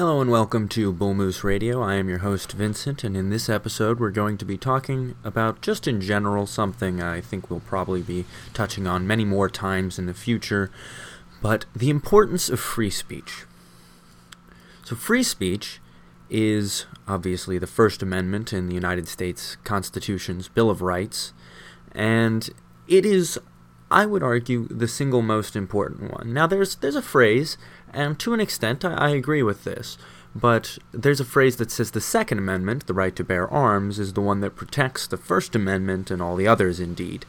Hello and welcome to Bull Moose Radio. I am your host Vincent, and in this episode, we're going to be talking about just in general something I think we'll probably be touching on many more times in the future, but the importance of free speech. So, free speech is obviously the First Amendment in the United States Constitution's Bill of Rights, and it is I would argue the single most important one. Now, there's there's a phrase, and to an extent, I, I, agree with this. But there's a phrase that says the Second Amendment, the right to bear arms, is the one that protects the First Amendment and all the others, indeed.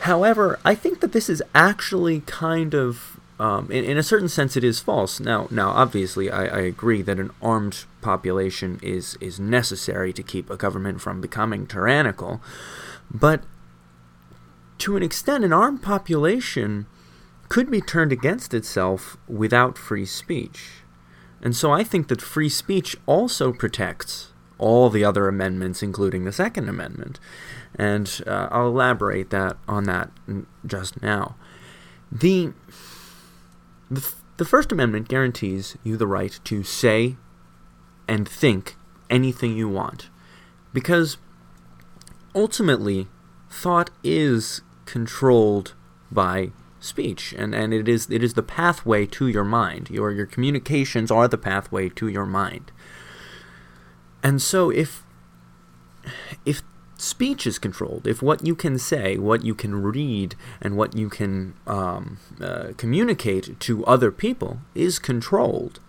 However, I think that this is actually kind of, um, in, in, a certain sense, it is false. Now, now, obviously, I, I agree that an armed population is is necessary to keep a government from becoming tyrannical, but to an extent, an armed population could be turned against itself without free speech. And so I think that free speech also protects all the other amendments, including the Second Amendment. And uh, I'll elaborate that on that just now. The, the, the First Amendment guarantees you the right to say and think anything you want. Because ultimately, thought is controlled by speech and, and it is it is the pathway to your mind. Your your communications are the pathway to your mind. And so if if speech is controlled if what you can say what you can read and what you can um, uh, communicate to other people is controlled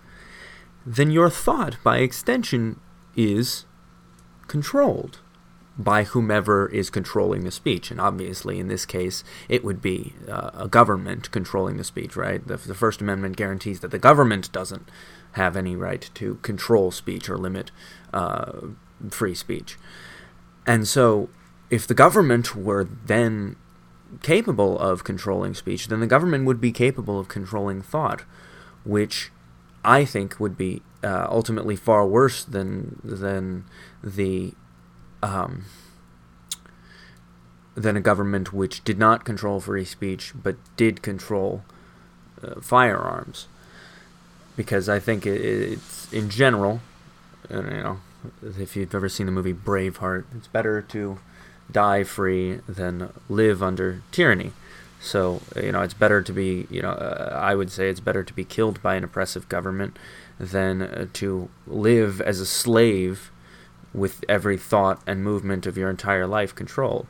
then your thought by extension is controlled by whomever is controlling the speech. And obviously, in this case, it would be uh, a government controlling the speech, right? The, the, First Amendment guarantees that the government doesn't have any right to control speech or limit uh, free speech. And so, if the government were then capable of controlling speech, then the government would be capable of controlling thought, which I think would be uh, ultimately far worse than than the um, than a government which did not control free speech but did control uh, firearms. Because I think it, it's in general, you know, if you've ever seen the movie Braveheart, it's better to die free than live under tyranny. So, you know, it's better to be, you know, uh, I would say it's better to be killed by an oppressive government than uh, to live as a slave with every thought and movement of your entire life controlled.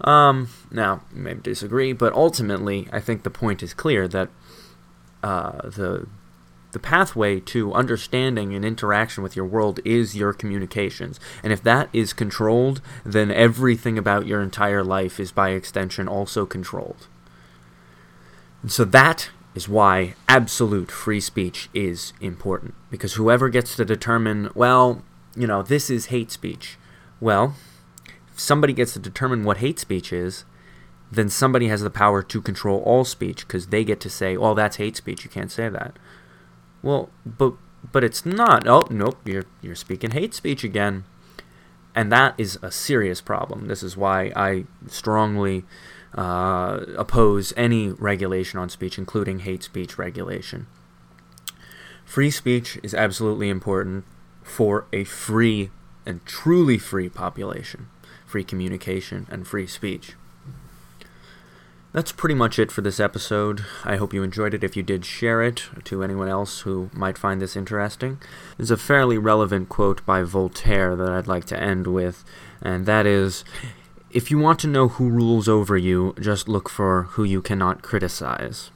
Um, now, you may disagree, but ultimately, I think the point is clear that uh, the the pathway to understanding and interaction with your world is your communications. And if that is controlled, then everything about your entire life is by extension also controlled. And so that is why absolute free speech is important. Because whoever gets to determine, well, you know, this is hate speech. Well, if somebody gets to determine what hate speech is, then somebody has the power to control all speech because they get to say, "Oh, that's hate speech. You can't say that." Well, but but it's not. Oh, nope. You're you're speaking hate speech again, and that is a serious problem. This is why I strongly uh, oppose any regulation on speech, including hate speech regulation. Free speech is absolutely important for a free and truly free population, free communication, and free speech. That's pretty much it for this episode. I hope you enjoyed it. If you did, share it to anyone else who might find this interesting. There's a fairly relevant quote by Voltaire that I'd like to end with, and that is If you want to know who rules over you, just look for who you cannot criticize.